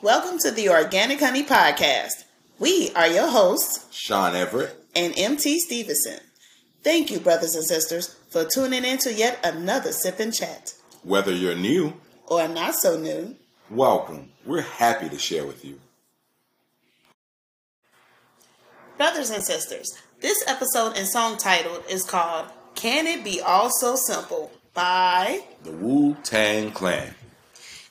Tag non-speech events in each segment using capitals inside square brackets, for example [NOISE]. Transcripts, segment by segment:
Welcome to the Organic Honey Podcast. We are your hosts, Sean Everett and MT Stevenson. Thank you, brothers and sisters, for tuning in to yet another Sip and Chat. Whether you're new or not so new, welcome. We're happy to share with you. Brothers and sisters, this episode and song titled is called Can It Be All So Simple by the Wu Tang Clan.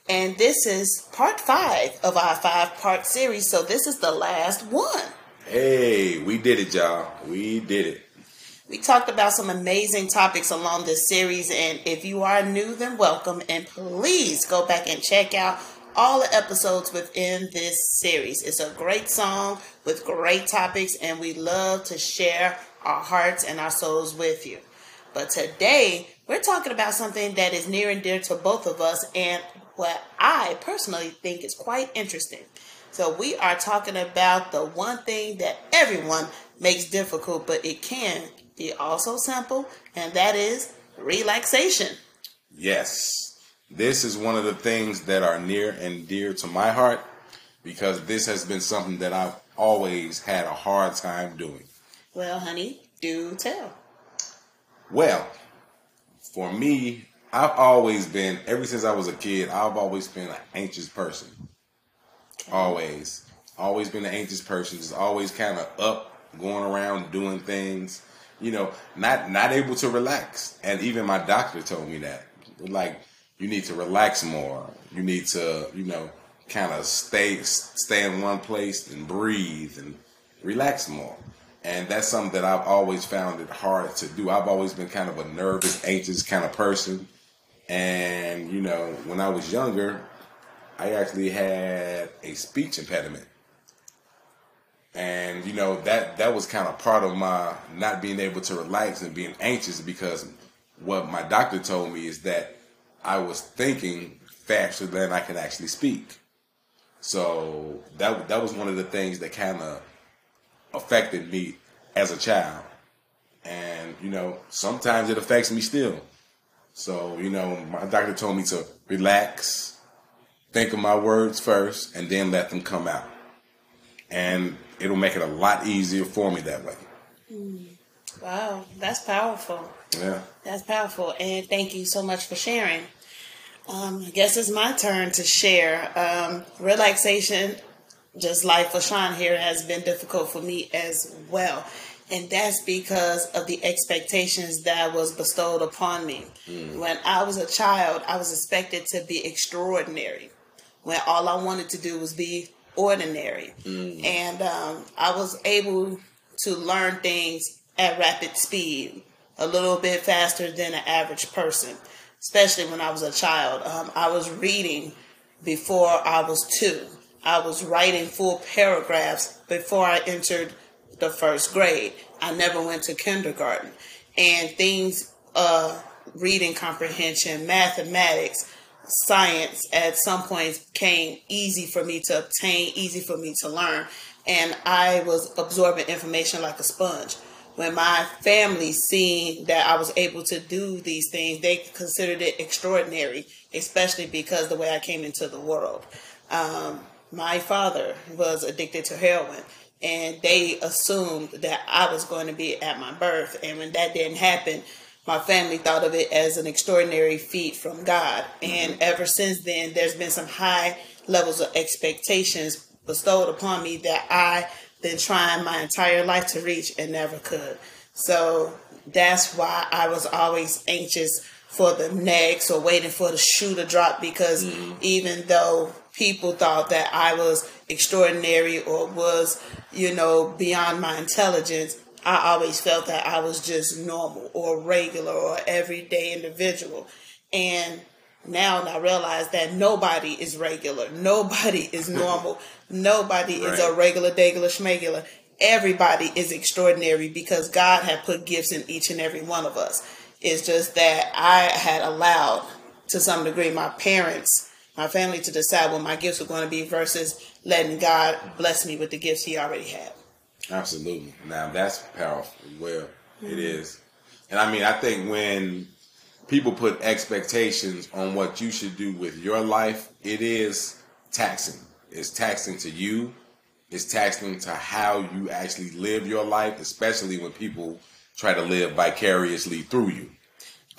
And this is part five of our five part series, so this is the last one. Hey, we did it, y'all. We did it. We talked about some amazing topics along this series, and if you are new, then welcome. And please go back and check out all the episodes within this series. It's a great song with great topics, and we love to share our hearts and our souls with you. But today, we're talking about something that is near and dear to both of us, and what I personally think is quite interesting. So, we are talking about the one thing that everyone makes difficult, but it can be also simple, and that is relaxation. Yes. This is one of the things that are near and dear to my heart because this has been something that I've always had a hard time doing. Well, honey, do tell. Well, for me, I've always been, ever since I was a kid, I've always been an anxious person. Always. Always been an anxious person. Just always kind of up, going around doing things, you know, not not able to relax. And even my doctor told me that. Like, you need to relax more. You need to, you know, kind of stay stay in one place and breathe and relax more. And that's something that I've always found it hard to do. I've always been kind of a nervous, anxious kind of person. And, you know, when I was younger, I actually had a speech impediment. And, you know, that that was kind of part of my not being able to relax and being anxious because what my doctor told me is that I was thinking faster than I can actually speak. So that that was one of the things that kind of affected me as a child. And you know, sometimes it affects me still. So, you know, my doctor told me to relax, think of my words first, and then let them come out. And it'll make it a lot easier for me that way. Mm. Wow, that's powerful. Yeah. That's powerful. And thank you so much for sharing. Um, I guess it's my turn to share. Um, relaxation, just like for Sean here, has been difficult for me as well. And that's because of the expectations that was bestowed upon me. Mm. When I was a child, I was expected to be extraordinary. When all I wanted to do was be ordinary. Mm. And um, I was able to learn things at rapid speed, a little bit faster than an average person especially when I was a child. Um, I was reading before I was two. I was writing full paragraphs before I entered the first grade. I never went to kindergarten. And things, uh, reading comprehension, mathematics, science at some point came easy for me to obtain, easy for me to learn. And I was absorbing information like a sponge when my family seen that I was able to do these things, they considered it extraordinary, especially because the way I came into the world. Um, my father was addicted to heroin, and they assumed that I was going to be at my birth. And when that didn't happen, my family thought of it as an extraordinary feat from God. And mm-hmm. ever since then, there's been some high levels of expectations bestowed upon me that I been trying my entire life to reach and never could. So that's why I was always anxious for the next or waiting for the shoe to drop because mm. even though people thought that I was extraordinary or was, you know, beyond my intelligence, I always felt that I was just normal or regular or everyday individual. And now I realize that nobody is regular, nobody is [LAUGHS] normal, nobody right. is a regular, degular, schmegular. Everybody is extraordinary because God had put gifts in each and every one of us. It's just that I had allowed, to some degree, my parents, my family to decide what my gifts were going to be versus letting God bless me with the gifts He already had. Absolutely. Now that's powerful. Well, mm-hmm. it is. And I mean, I think when people put expectations on what you should do with your life, it is taxing. It's taxing to you. It's taxing to how you actually live your life, especially when people try to live vicariously through you.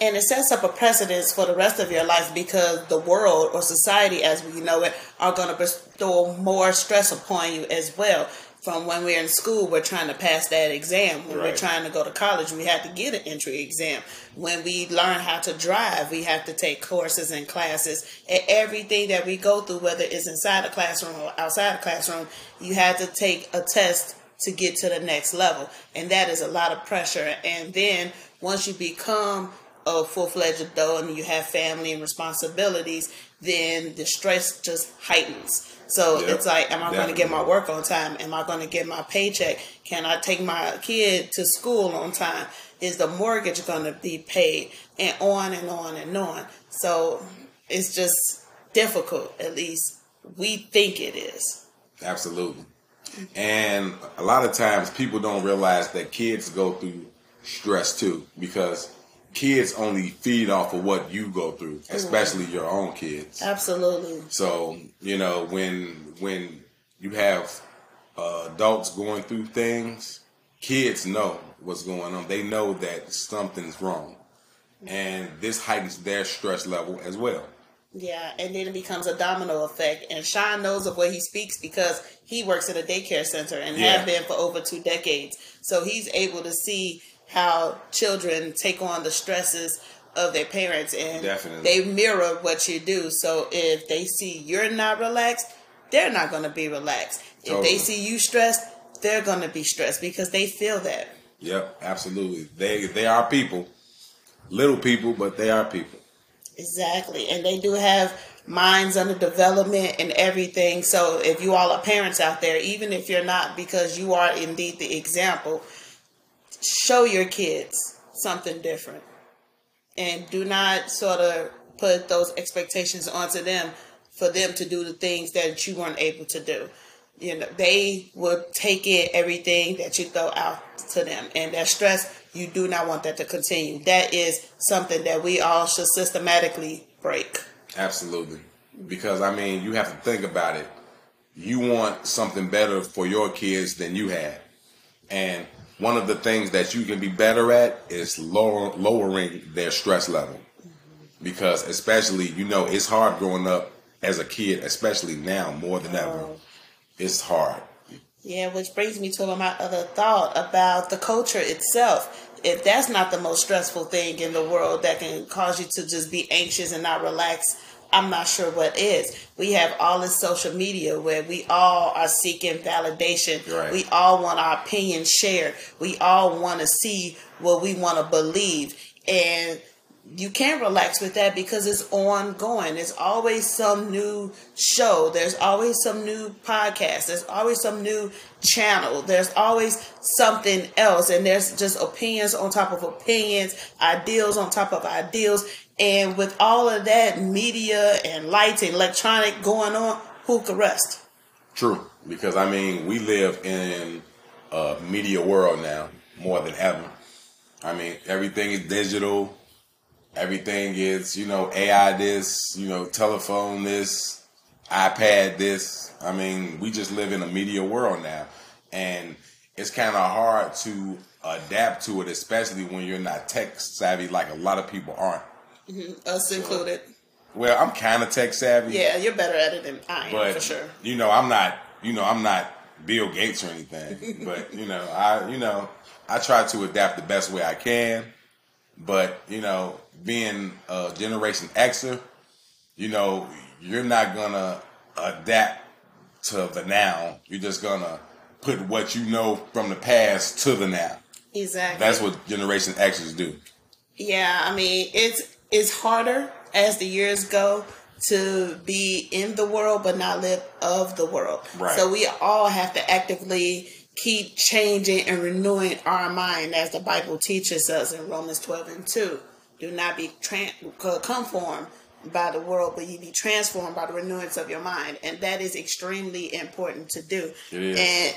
And it sets up a precedence for the rest of your life because the world or society as we know it are going to bestow more stress upon you as well from when we're in school, we're trying to pass that exam. When right. we're trying to go to college, we have to get an entry exam. When we learn how to drive, we have to take courses and classes. And everything that we go through, whether it's inside the classroom or outside the classroom, you have to take a test to get to the next level. And that is a lot of pressure. And then once you become a full fledged adult and you have family and responsibilities, then the stress just heightens. So yep, it's like, am I going to get my work on time? Am I going to get my paycheck? Can I take my kid to school on time? Is the mortgage going to be paid? And on and on and on. So it's just difficult, at least we think it is. Absolutely. And a lot of times people don't realize that kids go through stress too because kids only feed off of what you go through, especially your own kids. Absolutely. So you know when when you have uh, adults going through things, kids know what's going on. They know that something's wrong, and this heightens their stress level as well. Yeah, and then it becomes a domino effect. And Sean knows of what he speaks because he works at a daycare center and yeah. have been for over two decades. So he's able to see how children take on the stresses of their parents and Definitely. they mirror what you do. So if they see you're not relaxed, they're not going to be relaxed. Totally. If they see you stressed, they're going to be stressed because they feel that. Yep, absolutely. They they are people, little people, but they are people. Exactly, and they do have minds under development and everything. So if you all are parents out there, even if you're not, because you are indeed the example, show your kids something different and do not sort of put those expectations onto them for them to do the things that you weren't able to do. You know, they will take in everything that you throw out to them, and that stress, you do not want that to continue. That is something that we all should systematically break. Absolutely. Because, I mean, you have to think about it. You want something better for your kids than you had. And one of the things that you can be better at is lower, lowering their stress level. Because especially, you know, it's hard growing up as a kid, especially now more than ever. Oh. It's hard. Yeah, which brings me to my other thought about the culture itself. If that's not the most stressful thing in the world that can cause you to just be anxious and not relax, I'm not sure what is. We have all this social media where we all are seeking validation. Right. We all want our opinions shared. We all want to see what we want to believe. And you can't relax with that because it's ongoing. There's always some new show. There's always some new podcast. There's always some new channel. There's always something else. And there's just opinions on top of opinions, ideals on top of ideals. And with all of that media and lights and electronic going on, who could rest? True. Because I mean, we live in a media world now more than ever. I mean, everything is digital Everything is, you know, AI this, you know, telephone this, iPad this. I mean, we just live in a media world now. And it's kind of hard to adapt to it, especially when you're not tech savvy like a lot of people aren't. Mm-hmm. Us included. Well, I'm kind of tech savvy. Yeah, you're better at it than I am, but, for sure. You know, I'm not. You know, I'm not Bill Gates or anything. [LAUGHS] but you know, I you know, I try to adapt the best way I can. But you know, being a Generation Xer, you know, you're not gonna adapt to the now. You're just gonna put what you know from the past to the now. Exactly. That's what Generation Xers do. Yeah, I mean, it's it's harder as the years go to be in the world but not live of the world. Right. So we all have to actively keep changing and renewing our mind as the Bible teaches us in Romans 12 and 2. Do not be conformed by the world, but you be transformed by the renewance of your mind. And that is extremely important to do. And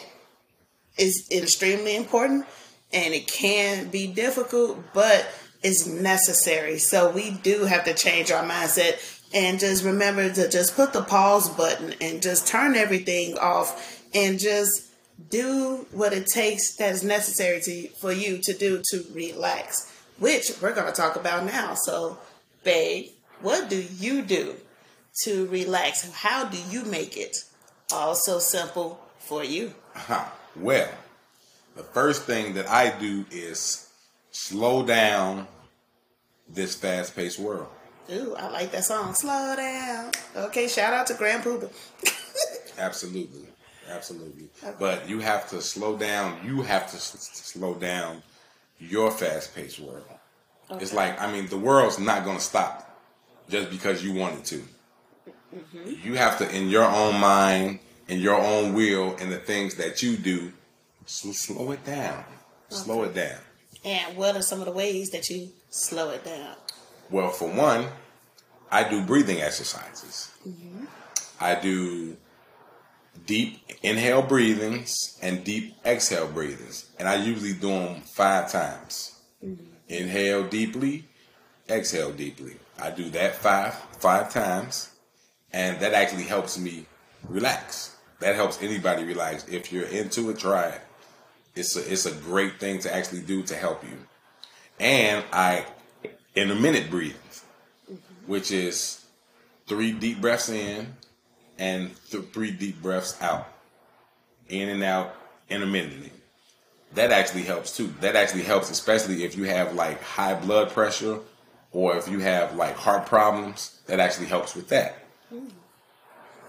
it's extremely important and it can be difficult, but it's necessary. So we do have to change our mindset and just remember to just put the pause button and just turn everything off and just do what it takes that is necessary to for you to do to relax, which we're going to talk about now. So, babe, what do you do to relax? How do you make it all so simple for you? [LAUGHS] Well, the first thing that I do is slow down this fast paced world. Ooh, I like that song. Slow down. Okay, shout out to Grand Puba. [LAUGHS] Absolutely. Absolutely. Okay. But you have to slow down. You have to s- slow down your fast paced world. Okay. It's like, I mean, the world's not going to stop just because you want it to. Mm-hmm. You have to, in your own mind, in your own will, and the things that you do, slow it down. Okay. Slow it down. And what are some of the ways that you slow it down? Well, for one, I do breathing exercises. Mm-hmm. I do deep inhale breathings and deep exhale breathings. And I usually do them five times. Mm-hmm. Inhale deeply, exhale deeply. I do that five five times, and that actually helps me relax. That helps anybody relax. If you're into it, try it. It's a it's a great thing to actually do to help you. And I intermittent breathing, mm-hmm. which is three deep breaths in and th- three deep breaths out, in and out intermittently. That actually helps too. That actually helps, especially if you have like high blood pressure or if you have like heart problems. That actually helps with that.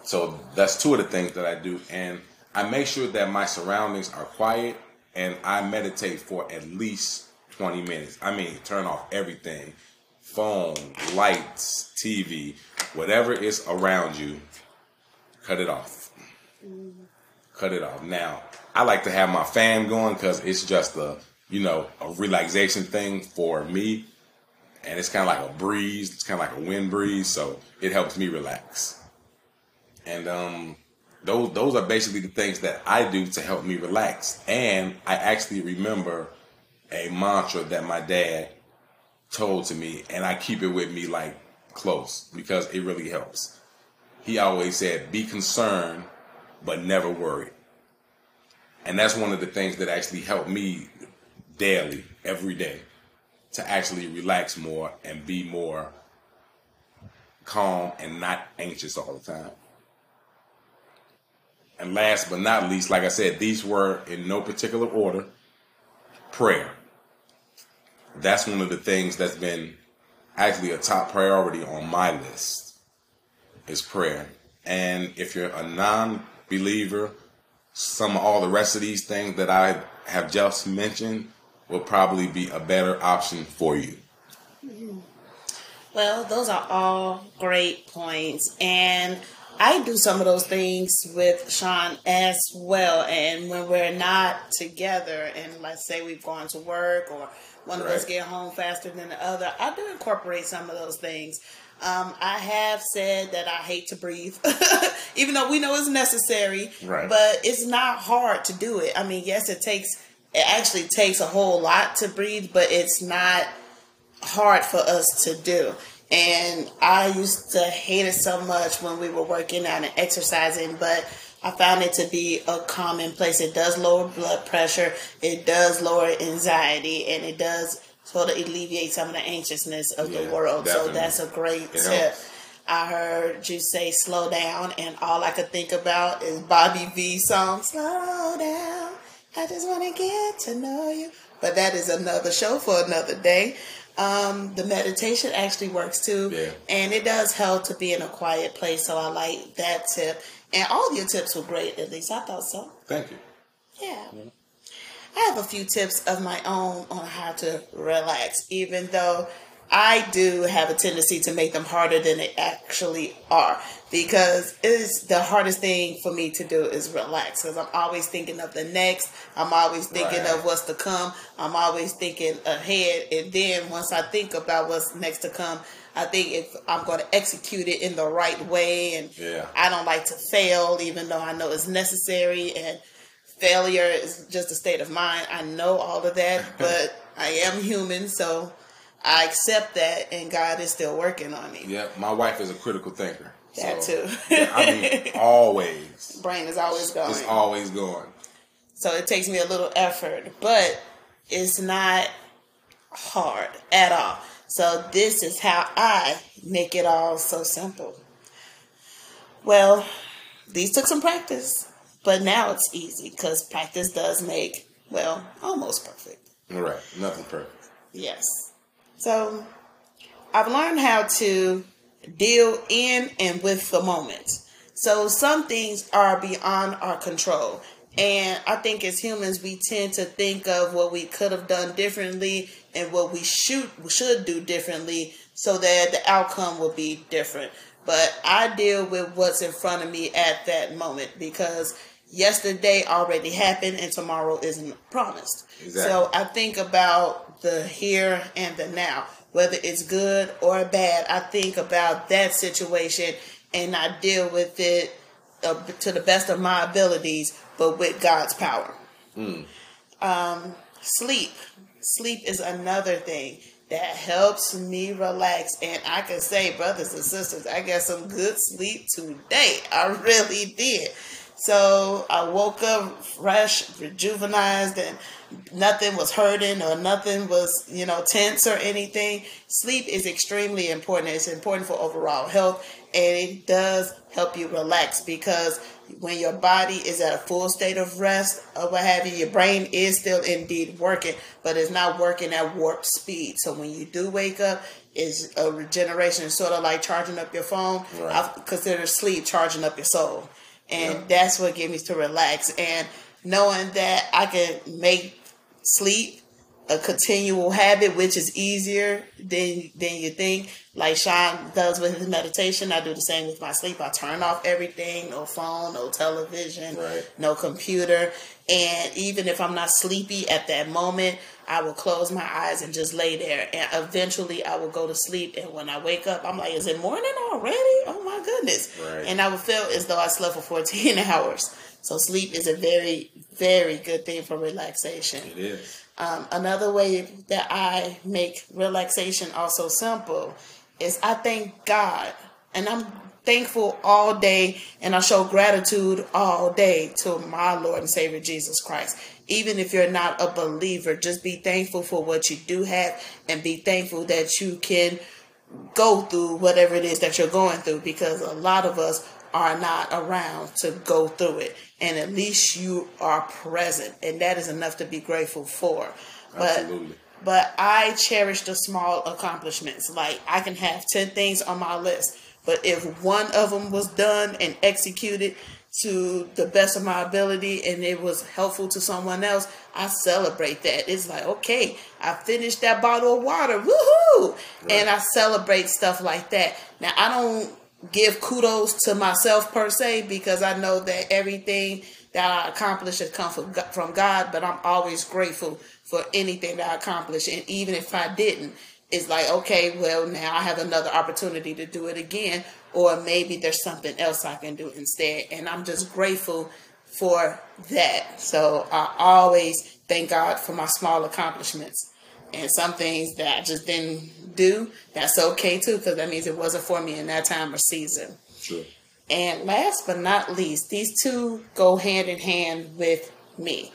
So that's two of the things that I do, and I make sure that my surroundings are quiet, and I meditate for at least 20 minutes. I mean, turn off everything phone, lights, TV, whatever is around you, cut it off. Mm. Cut it off. Now, I like to have my fan going because it's just a, you know, a relaxation thing for me. And it's kind of like a breeze. It's kind of like a wind breeze. So it helps me relax. And um, those those are basically the things that I do to help me relax. And I actually remember a mantra that my dad told to me, and I keep it with me like close because it really helps. He always said, "Be concerned, but never worry." and that's one of the things that actually helped me daily, every day, to actually relax more and be more calm and not anxious all the time. And last but not least, like I said, these were in no particular order prayer that's one of the things that's been actually a top priority on my list is prayer. And if you're a non-believer, some of all the rest of these things that I have just mentioned will probably be a better option for you. Well, those are all great points. And I do some of those things with Sean as well. And when we're not together, and let's say we've gone to work or one right. of us get home faster than the other, I do incorporate some of those things. Um, I have said that I hate to breathe, [LAUGHS] even though we know it's necessary. Right. But it's not hard to do it. I mean, yes, it takes. It actually takes a whole lot to breathe, but it's not hard for us to do. And I used to hate it so much when we were working out and exercising, but I found it to be a common place. It does lower blood pressure, it does lower anxiety, and it does sort of alleviate some of the anxiousness of yeah, the world. Definitely. So that's a great tip. I heard you say slow down, and all I could think about is Bobby V song, Slow Down. I just want to get to know you. But that is another show for another day. Um, the meditation actually works too. Yeah. And it does help to be in a quiet place. So I like that tip. And all your tips were great, at least I thought so. Thank you. Yeah. yeah. I have a few tips of my own on how to relax, even though I do have a tendency to make them harder than they actually are because it's the hardest thing for me to do is relax because I'm always thinking of the next. I'm always thinking right. of what's to come. I'm always thinking ahead. And then once I think about what's next to come, I think if I'm going to execute it in the right way and yeah. I don't like to fail even though I know it's necessary and failure is just a state of mind. I know all of that, [LAUGHS] but I am human. So I accept that, and God is still working on me. Yeah, my wife is a critical thinker. That so, too. yeah, I mean, [LAUGHS] always. Brain is always going. It's always going. So it takes me a little effort, but it's not hard at all. So this is how I make it all so simple. Well, these took some practice, but now it's easy because practice does make, well, almost perfect. Right. Nothing perfect. Yes. So I've learned how to deal in and with the moment. So some things are beyond our control. And I think as humans, we tend to think of what we could have done differently and what we should should do differently, so that the outcome will be different. But I deal with what's in front of me at that moment because yesterday already happened and tomorrow isn't promised. Exactly. So I think about the here and the now, whether it's good or bad. I think about that situation and I deal with it uh, to the best of my abilities, but with God's power. Um, sleep. Sleep is another thing that helps me relax. And I can say, brothers and sisters, I got some good sleep today. I [LAUGHS] really did. So I woke up fresh, rejuvenized, and nothing was hurting or nothing was, you know, tense or anything. Sleep is extremely important. It's important for overall health, and it does help you relax because when your body is at a full state of rest or what have you, your brain is still indeed working, but it's not working at warp speed. So when you do wake up, is a regeneration, sort of like charging up your phone. Right. I consider sleep charging up your soul, and Yeah. that's what gets me to relax. And knowing that I can make sleep a continual habit, which is easier than than you think. Like Sean does with his meditation, I do the same with my sleep. I turn off everything: no phone, no television, Right. no computer. And even if I'm not sleepy at that moment, I will close my eyes and just lay there. And eventually, I will go to sleep. And when I wake up, I'm like, "Is it morning already? Oh my goodness!" Right. And I would feel as though I slept for 14 [LAUGHS] hours. So sleep is a very, very good thing for relaxation. It is. Um, another way that I make relaxation also simple is I thank God, and I'm thankful all day, and I show gratitude all day to my Lord and Savior Jesus Christ. Even if you're not a believer, just be thankful for what you do have, and be thankful that you can go through whatever it is that you're going through because a lot of us are not around to go through it and at least you are present and that is enough to be grateful for but Absolutely. but I cherish the small accomplishments like I can have 10 things on my list but if one of them was done and executed to the best of my ability and it was helpful to someone else, I celebrate that. It's like, okay, I finished that bottle of water. Woohoo! And I celebrate stuff like that. Now, I don't give kudos to myself per se because I know that everything that I accomplish has come from God, but I'm always grateful for anything that I accomplish. And even if I didn't, it's like, okay, well, now I have another opportunity to do it again, or maybe there's something else I can do instead. And I'm just grateful for that. So I always thank God for my small accomplishments. And some things that I just didn't do, that's okay too, because that means it wasn't for me in that time or season. True. And last but not least, these two go hand in hand with me.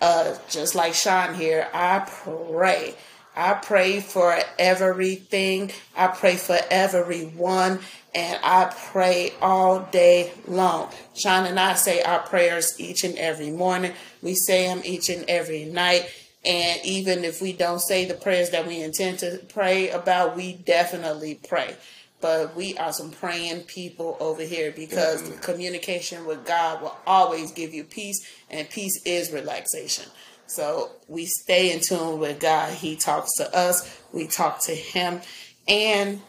Uh, just like Sean here, I pray. I pray for everything. I pray for everyone. And I pray all day long. Sean and I say our prayers each and every morning. We say them each and every night. And even if we don't say the prayers that we intend to pray about, we definitely pray. But we are some praying people over here because Definitely. communication with God will always give you peace, and peace is relaxation. So we stay in tune with God. He talks to us, we talk to Him. And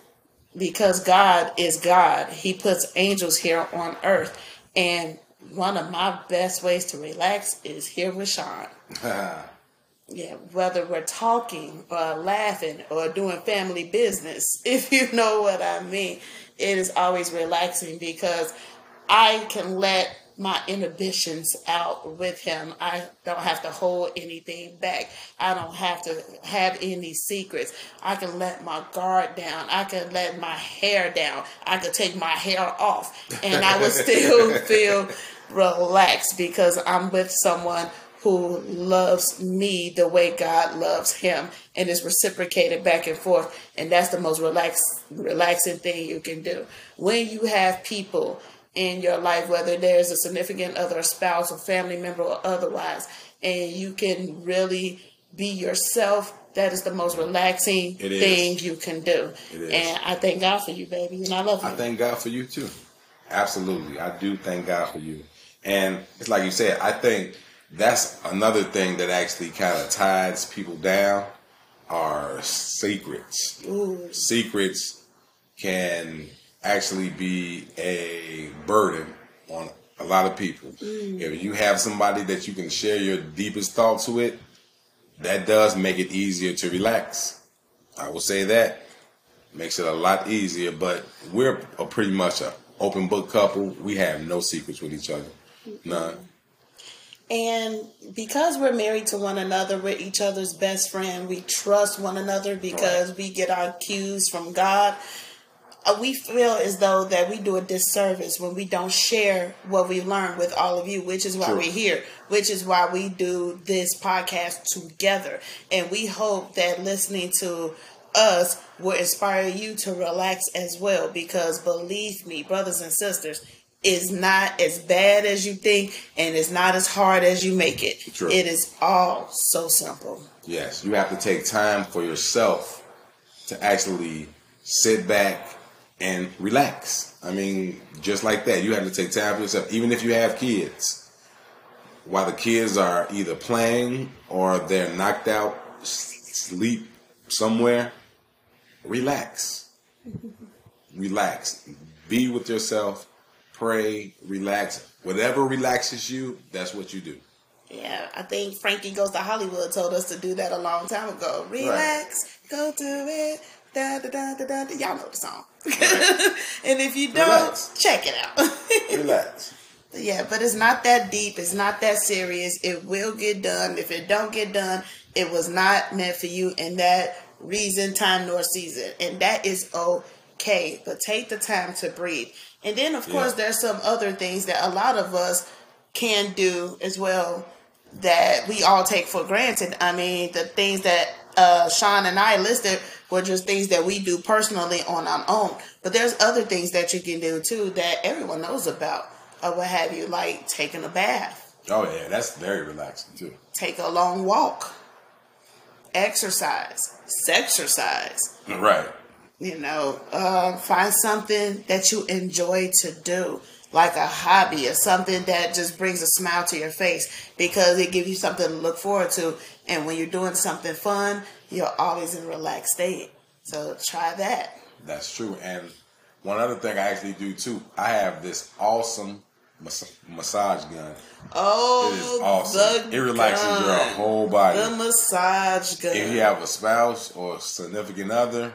because God is God, He puts angels here on earth. And one of my best ways to relax is here with Sean. [LAUGHS] Yeah, whether we're talking or laughing or doing family business, [LAUGHS] if you know what I mean, it is always relaxing because I can let my inhibitions out with him. I don't have to hold anything back. I don't have to have any secrets. I can let my guard down. I can let my hair down. I can take my hair off and I would [LAUGHS] still feel relaxed because I'm with someone who loves me the way God loves him and is reciprocated back and forth. And that's the most relax, relaxing thing you can do. When you have people in your life, whether there's a significant other, a spouse, or family member, or otherwise, and you can really be yourself. That is the most relaxing thing you can do. And I thank God for you, baby, and I love you. I thank God for you too. Absolutely. I do thank God for you. And it's like you said, I think that's another thing that actually kind of ties people down are secrets. Ooh. Secrets can actually be a burden on a lot of people. Mm. If you have somebody that you can share your deepest thoughts with, that does make it easier to relax. I will say that makes it a lot easier. But we're a pretty much a open book couple. We have no secrets with each other, none. And because we're married to one another, we're each other's best friend. We trust one another because Right. we get our cues from God. Uh, we feel as though that we do a disservice when we don't share what we learned with all of you, which is why True. we're here, which is why we do this podcast together. And we hope that listening to us will inspire you to relax as well because believe me, brothers and sisters, it's not as bad as you think and it's not as hard as you make it. True. It is all so simple. Yes, you have to take time for yourself to actually sit back and relax. I mean, just like that, you have to take time for yourself, even if you have kids. While the kids are either playing or they're knocked out, sleep somewhere, relax. relax. Be with yourself, pray, relax. Whatever relaxes you, that's what you do. Yeah, I think Frankie Goes to Hollywood told us to do that a long time ago. Relax, go to it. Da, da, da, da, da. Y'all know the song. [LAUGHS] and if you don't, Relax. check it out. [LAUGHS] Relax. yeah, but it's not that deep. It's not that serious. It will get done. If it don't get done, it was not meant for you in that reason, time, nor season. And that is okay. But take the time to breathe. And then, of course, there's some other things that a lot of us can do as well that we all take for granted. I mean, the things that uh, Sean and I listed were just things that we do personally on our own. But there's other things that you can do too that everyone knows about, or what have you, like taking a bath, Oh yeah, that's very relaxing too. take a long walk, exercise, sexercise. Right. You know, uh, find something that you enjoy to do, like a hobby or something that just brings a smile to your face because it gives you something to look forward to. And when you're doing something fun, you're always in a relaxed state. So try that. That's true. And one other thing I actually do too, I have this awesome mas- massage gun. Oh, It is awesome. It relaxes gun. your whole body. The massage gun. If you have a spouse or significant other,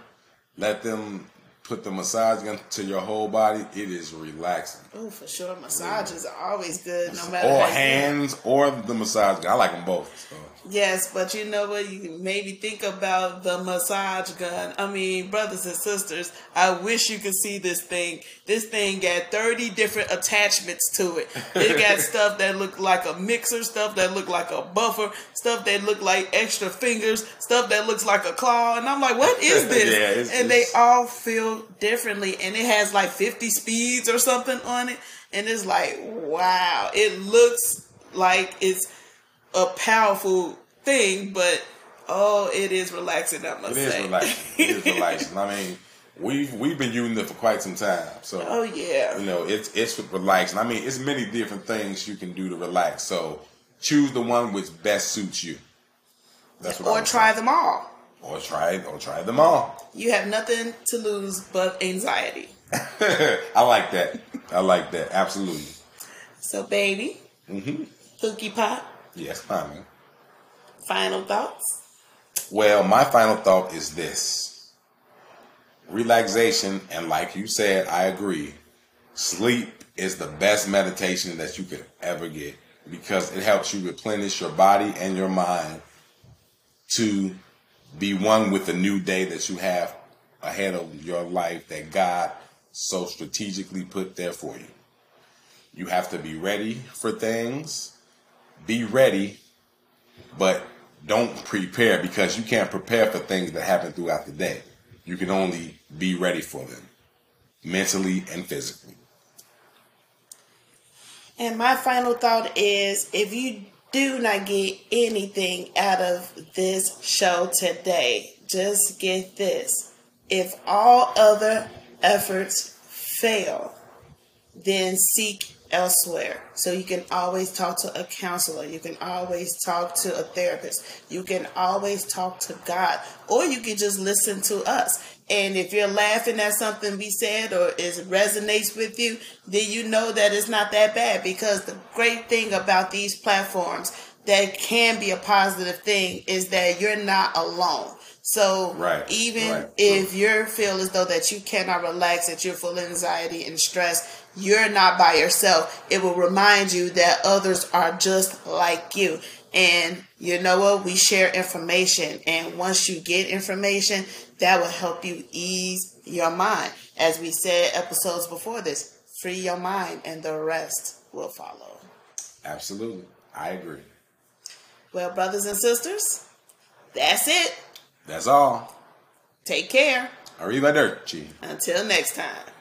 let them put the massage gun to your whole body. It is relaxing. oh, for sure. Massages are always good, no matter Or hands or the massage gun. I like them both. So. Yes, but you know what? You can maybe think about the massage gun. I mean, brothers and sisters, I wish you could see this thing. This thing got 30 different attachments to it. It [LAUGHS] got stuff that look like a mixer, stuff that look like a buffer, stuff that look like extra fingers, stuff that looks like a claw. And I'm like, what is [LAUGHS] this? Yeah, it's- and they all feel differently. And it has like 50 speeds or something on it. And it's like, wow. It looks like it's a powerful thing, but oh, it is relaxing. I must It is say. relaxing. It is relaxing. I mean, we've we've been using it for quite some time. So oh yeah, you know, it's it's relaxing. I mean, it's many different things you can do to relax. So choose the one which best suits you. That's what or try say. them all. or try or try them all. You have nothing to lose but anxiety. [LAUGHS] I like that. I like that. Absolutely. So, baby, hmm Pookie Pop, Yes, man. final thoughts. Well, my final thought is this: relaxation, and like you said, I agree. Sleep is the best meditation that you could ever get because it helps you replenish your body and your mind to be one with the new day that you have ahead of your life that God so strategically put there for you. You have to be ready for things. Be ready, but don't prepare because you can't prepare for things that happen throughout the day. You can only be ready for them mentally and physically. And my final thought is if you do not get anything out of this show today, just get this. If all other efforts fail, then seek elsewhere. So you can always talk to a counselor. You can always talk to a therapist. You can always talk to God. Or you can just listen to us. And if you're laughing at something we said or it resonates with you, then you know that it's not that bad because the great thing about these platforms that can be a positive thing is that you're not alone. So right, even right. if you feel as though that you cannot relax, that you're full of anxiety and stress, you're not by yourself. It will remind you that others are just like you. And you know what? We share information. And once you get information, that will help you ease your mind. As we said episodes before this, free your mind and the rest will follow. Absolutely. I agree. Well, brothers and sisters, that's it. That's all. Take care. Arrivederci. Until next time.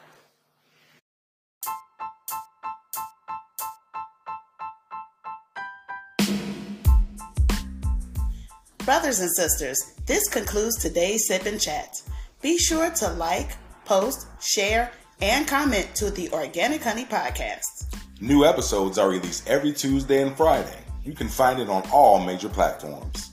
Brothers and sisters, this concludes today's Sip and Chat. Be sure to like, post, share, and comment to the Organic Honey Podcast. New episodes are released every Tuesday and Friday. You can find it on all major platforms.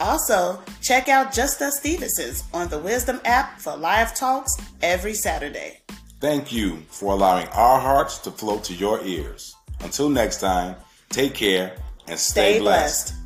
Also, check out Just Us Stevenson's on the Wisdom app for live talks every Saturday. Thank you for allowing our hearts to flow to your ears. Until next time, take care and stay, Stay blessed. blessed.